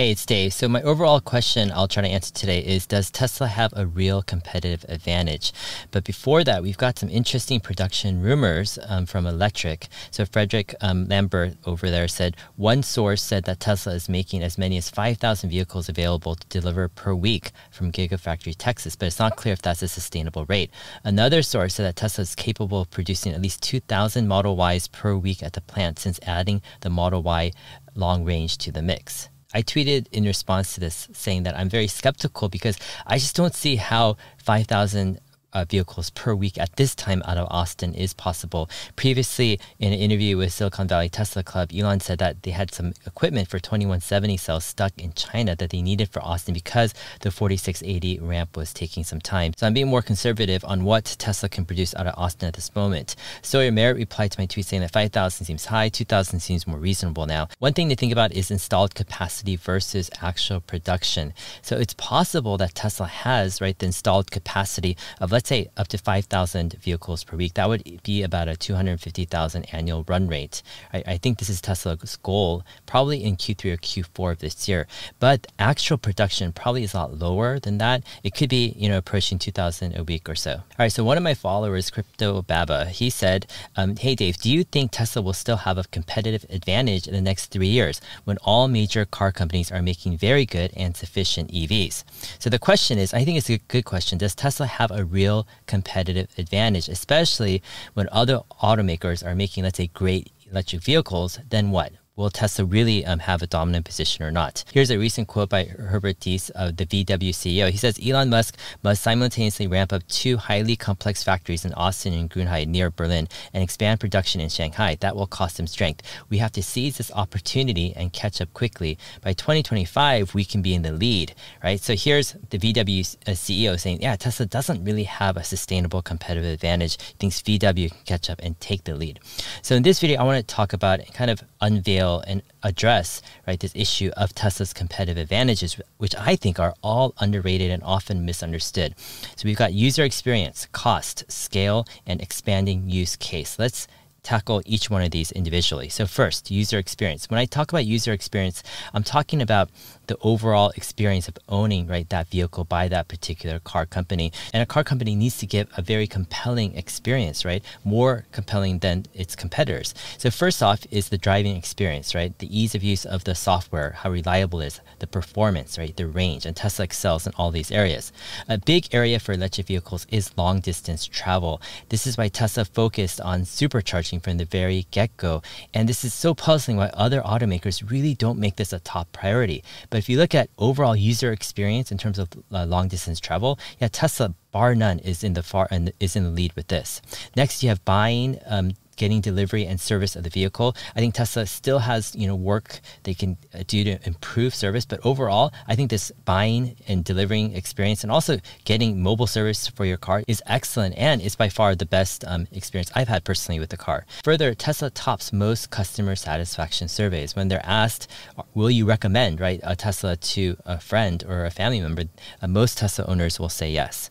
Hey, it's Dave. So, my overall question I'll try to answer today is Does Tesla have a real competitive advantage? But before that, we've got some interesting production rumors um, from Electrek. So, Frederick um, Lambert over there said one source said that Tesla is making as many as 5,000 vehicles available to deliver per week from Gigafactory Texas, but it's not clear if that's a sustainable rate. Another source said that Tesla is capable of producing at least 2,000 Model Ys per week at the plant since adding the Model Y long range to the mix. I tweeted in response to this saying that I'm very skeptical because I just don't see how 5,000 uh, vehicles per week at this time out of Austin is possible. Previously, in an interview with Silicon Valley Tesla Club, Elon said that they had some equipment for 2170 cells stuck in China that they needed for Austin because the 4680 ramp was taking some time. So I'm being more conservative on what Tesla can produce out of Austin at this moment. Sawyer Merritt replied to my tweet saying that 5,000 seems high, 2,000 seems more reasonable now. One thing to think about is installed capacity versus actual production. So it's possible that Tesla has, right, the installed capacity of, let's say up to 5,000 vehicles per week, that would be about a 250,000 annual run rate. I, I think this is Tesla's goal, probably in Q3 or Q4 of this year. But actual production probably is a lot lower than that. It could be, you know, approaching 2,000 a week or so. All right, so one of my followers, Crypto Baba, he said, um, "Hey Dave, do you think Tesla will still have a competitive advantage in the next three years when all major car companies are making very good and sufficient EVs?" So the question is, I think it's a good question. Does Tesla have a real real competitive advantage, especially when other automakers are making, let's say, great electric vehicles, then what? Will Tesla really um, have a dominant position or not? Here's a recent quote by Herbert Diess, of the VW CEO. He says Elon Musk must simultaneously ramp up two highly complex factories in Austin and Grünheide near Berlin and expand production in Shanghai. That will cost him strength. We have to seize this opportunity and catch up quickly. By 2025, we can be in the lead, right? So here's the VW CEO saying, yeah, Tesla doesn't really have a sustainable competitive advantage. He thinks VW can catch up and take the lead. So in this video, I want to talk about kind of unveil and address right this issue of Tesla's competitive advantages, which I think are all underrated and often misunderstood. So we've got user experience, cost, scale, and expanding use case. Let's tackle each one of these individually. So first, user experience. When I talk about user experience, I'm talking about the overall experience of owning right that vehicle by that particular car company. And a car company needs to give a very compelling experience, right? More compelling than its competitors. So first off is the driving experience, right? The ease of use of the software, how reliable it is, the performance, right? The range. And Tesla excels in all these areas. A big area for electric vehicles is long distance travel. This is why Tesla focused on supercharging from the very get-go. And this is so puzzling why other automakers really don't make this a top priority. But if you look at overall user experience in terms of uh, long distance travel, yeah, Tesla bar none is in the far and is in the lead with this. Next, you have buying. Um, getting delivery and service of the vehicle. I think Tesla still has you know work they can uh, do to improve service, but overall, I think this buying and delivering experience and also getting mobile service for your car is excellent and is by far the best um, experience I've had personally with the car. Further, Tesla tops most customer satisfaction surveys when they're asked, "Will you recommend right a Tesla to a friend or a family member?" Uh, most Tesla owners will say yes.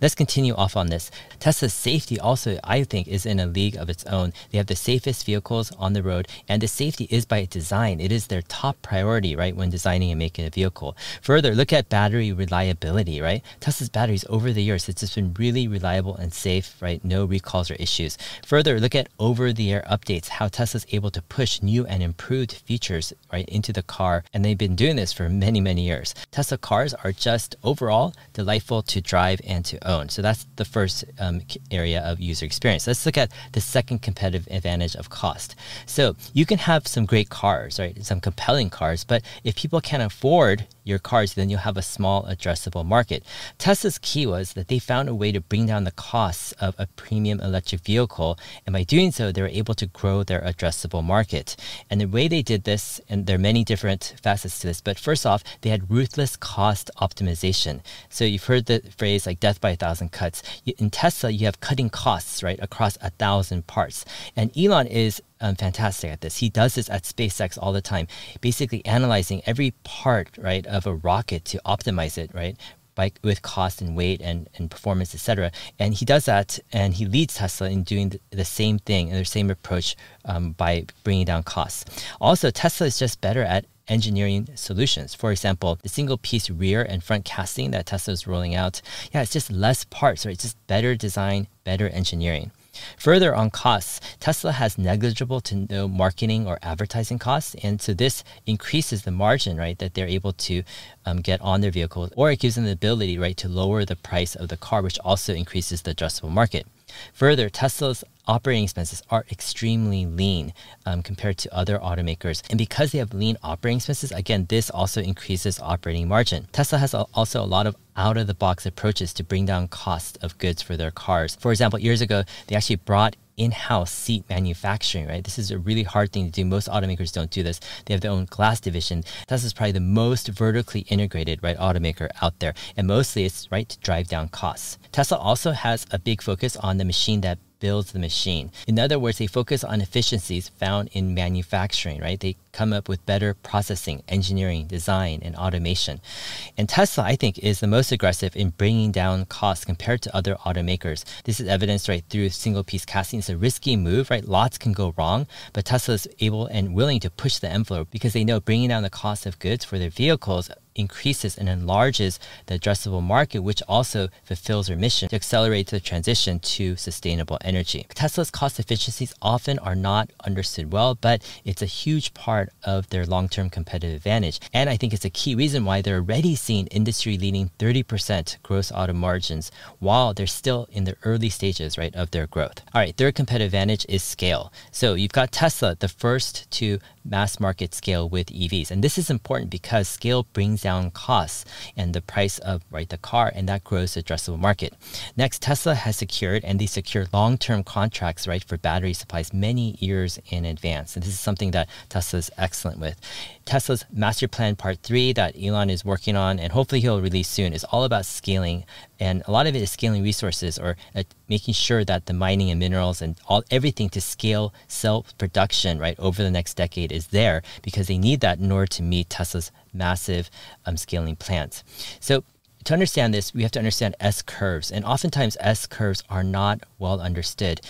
Let's continue off on this. Tesla's safety also, I think, is in a league of its own. They have the safest vehicles on the road, and the safety is by design. It is their top priority, right, when designing and making a vehicle. Further, look at battery reliability, right? Tesla's batteries over the years, it's just been really reliable and safe, right? No recalls or issues. Further, look at over the air updates, how Tesla's able to push new and improved features, right, into the car. And they've been doing this for many, many years. Tesla cars are just overall delightful to drive and to own. So that's the first um, area of user experience. Let's look at the second competitive advantage of cost. So you can have some great cars, right? Some compelling cars, but if people can't afford your cars, then you'll have a small addressable market. Tesla's key was that they found a way to bring down the costs of a premium electric vehicle. And by doing so, they were able to grow their addressable market. And the way they did this, and there are many different facets to this, but first off, they had ruthless cost optimization. So you've heard the phrase like death by a thousand cuts. In Tesla, you have cutting costs, right, across a thousand parts. And Elon is um, fantastic at this. He does this at SpaceX all the time, basically analyzing every part, right, of a rocket to optimize it, right, by, with cost and weight and, and performance, etc. And he does that, and he leads Tesla in doing the, the same thing and the same approach um, by bringing down costs. Also, Tesla is just better at engineering solutions. For example, the single piece rear and front casting that Tesla is rolling out, yeah, it's just less parts, right? It's just better design, better engineering. Further on costs, Tesla has negligible to no marketing or advertising costs, and so this increases the margin, right, that they're able to um, get on their vehicle, or it gives them the ability, right, to lower the price of the car, which also increases the addressable market. Further, Tesla's operating expenses are extremely lean um, compared to other automakers. And because they have lean operating expenses, again, this also increases operating margin. Tesla has also a lot of out of the box approaches to bring down cost of goods for their cars. For example, years ago, they actually brought in-house seat manufacturing, right? This is a really hard thing to do. Most automakers don't do this. They have their own glass division. Tesla is probably the most vertically integrated, right, automaker out there. And mostly it's right to drive down costs. Tesla also has a big focus on the machine that builds the machine. In other words, they focus on efficiencies found in manufacturing, right? They come up with better processing, engineering, design, and automation. And Tesla, I think, is the most aggressive in bringing down costs compared to other automakers. This is evidenced right through single piece casting. It's a risky move, right? Lots can go wrong, but Tesla is able and willing to push the envelope because they know bringing down the cost of goods for their vehicles increases and enlarges the addressable market, which also fulfills their mission to accelerate the transition to sustainable energy. Tesla's cost efficiencies often are not understood well, but it's a huge part of their long term competitive advantage. And I think it's a key reason why they're already seeing industry leading 30% gross auto margins while they're still in the early stages, right, of their growth. All right, third competitive advantage is scale. So you've got Tesla, the first to mass market scale with EVs. And this is important because scale brings down costs and the price of right the car and that grows the addressable market. Next, Tesla has secured and they secure long-term contracts right for battery supplies many years in advance. And this is something that Tesla is excellent with. Tesla's master plan part 3 that Elon is working on and hopefully he'll release soon is all about scaling and a lot of it is scaling resources or uh, making sure that the mining and minerals and all everything to scale cell production right over the next decade is there because they need that in order to meet Tesla's massive um, scaling plans. So to understand this, we have to understand S curves, and oftentimes S curves are not well understood.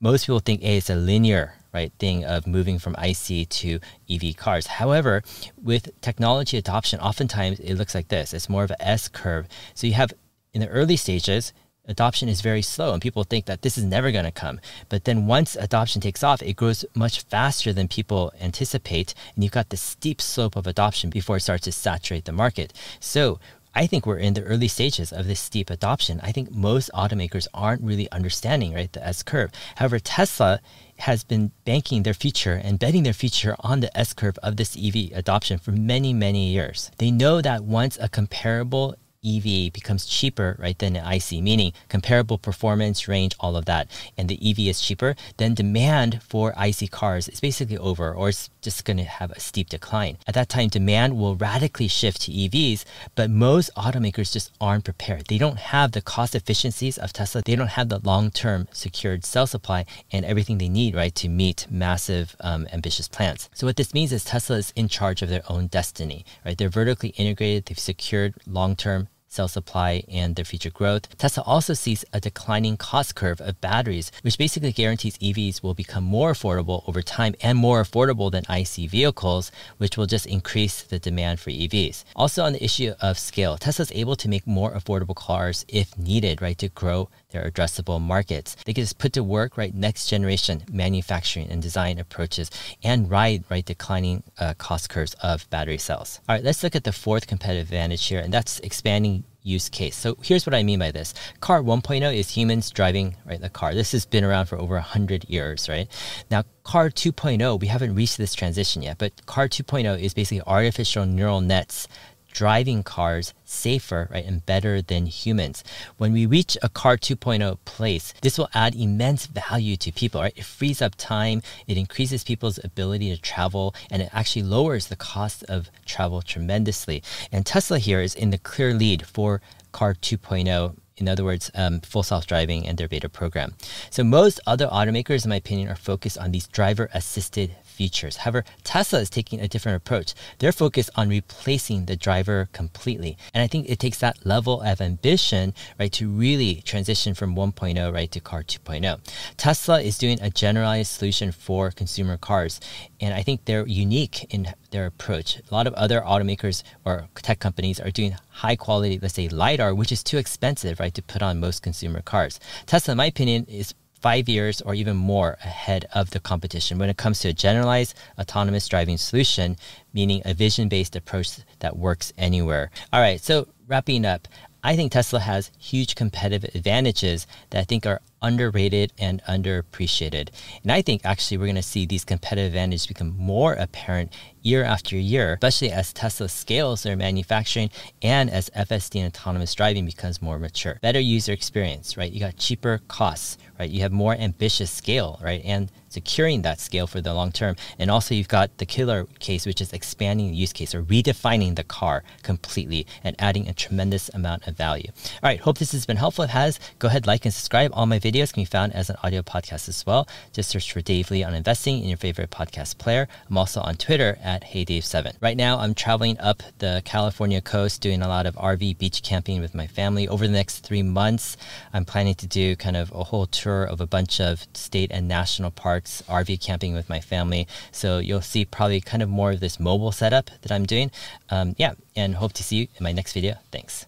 Most people think A is a linear right thing of moving from IC to EV cars. However, with technology adoption, oftentimes it looks like this. It's more of a S curve. So you have in the early stages, adoption is very slow and people think that this is never going to come. But then once adoption takes off, it grows much faster than people anticipate. And you've got the steep slope of adoption before it starts to saturate the market. So I think we're in the early stages of this steep adoption. I think most automakers aren't really understanding right the S curve. However, Tesla has been banking their future and betting their future on the S curve of this EV adoption for many, many years. They know that once a comparable EV becomes cheaper, right, than an IC, meaning comparable performance, range, all of that, and the EV is cheaper, then demand for IC cars is basically over or it's just going to have a steep decline. At that time, demand will radically shift to EVs, but most automakers just aren't prepared. They don't have the cost efficiencies of Tesla. They don't have the long-term secured cell supply and everything they need, right, to meet massive, um, ambitious plans. So what this means is Tesla is in charge of their own destiny, right? They're vertically integrated. They've secured long-term cell supply and their future growth. Tesla also sees a declining cost curve of batteries, which basically guarantees EVs will become more affordable over time and more affordable than IC vehicles, which will just increase the demand for EVs. Also on the issue of scale, Tesla is able to make more affordable cars if needed, right, to grow their addressable markets. They can just put to work right next generation manufacturing and design approaches and ride right declining uh, cost curves of battery cells. All right, let's look at the fourth competitive advantage here, and that's expanding use case. So here's what I mean by this. Car 1.0 is humans driving right the car. This has been around for over 100 years, right? Now car 2.0, we haven't reached this transition yet, but car 2.0 is basically artificial neural nets driving cars safer right, and better than humans. When we reach a car 2.0 place, this will add immense value to people. Right? It frees up time, it increases people's ability to travel, and it actually lowers the cost of travel tremendously. And Tesla here is in the clear lead for car 2.0 in other words, um, full self driving and their beta program. So, most other automakers, in my opinion, are focused on these driver assisted features. However, Tesla is taking a different approach. They're focused on replacing the driver completely. And I think it takes that level of ambition, right, to really transition from 1.0, right, to car 2.0. Tesla is doing a generalized solution for consumer cars. And I think they're unique in their approach. A lot of other automakers or tech companies are doing high quality, let's say LiDAR, which is too expensive, right, to put on most consumer cars. Tesla, in my opinion, is five years or even more ahead of the competition when it comes to a generalized autonomous driving solution, meaning a vision based approach that works anywhere. All right, so wrapping up, I think Tesla has huge competitive advantages that I think are underrated and underappreciated. And I think actually we're going to see these competitive advantages become more apparent year after year, especially as Tesla scales their manufacturing and as FSD and autonomous driving becomes more mature. Better user experience, right? You got cheaper costs, right? You have more ambitious scale, right? And securing that scale for the long term. And also you've got the killer case, which is expanding the use case or redefining the car completely and adding a tremendous amount of value. All right, hope this has been helpful. If it has, go ahead, like and subscribe. All my videos can be found as an audio podcast as well. Just search for Dave Lee on investing in your favorite podcast player. I'm also on Twitter at HeyDave7. Right now, I'm traveling up the California coast doing a lot of RV beach camping with my family. Over the next three months, I'm planning to do kind of a whole tour of a bunch of state and national parks RV camping with my family. So you'll see probably kind of more of this mobile setup that I'm doing. Um, yeah, and hope to see you in my next video. Thanks.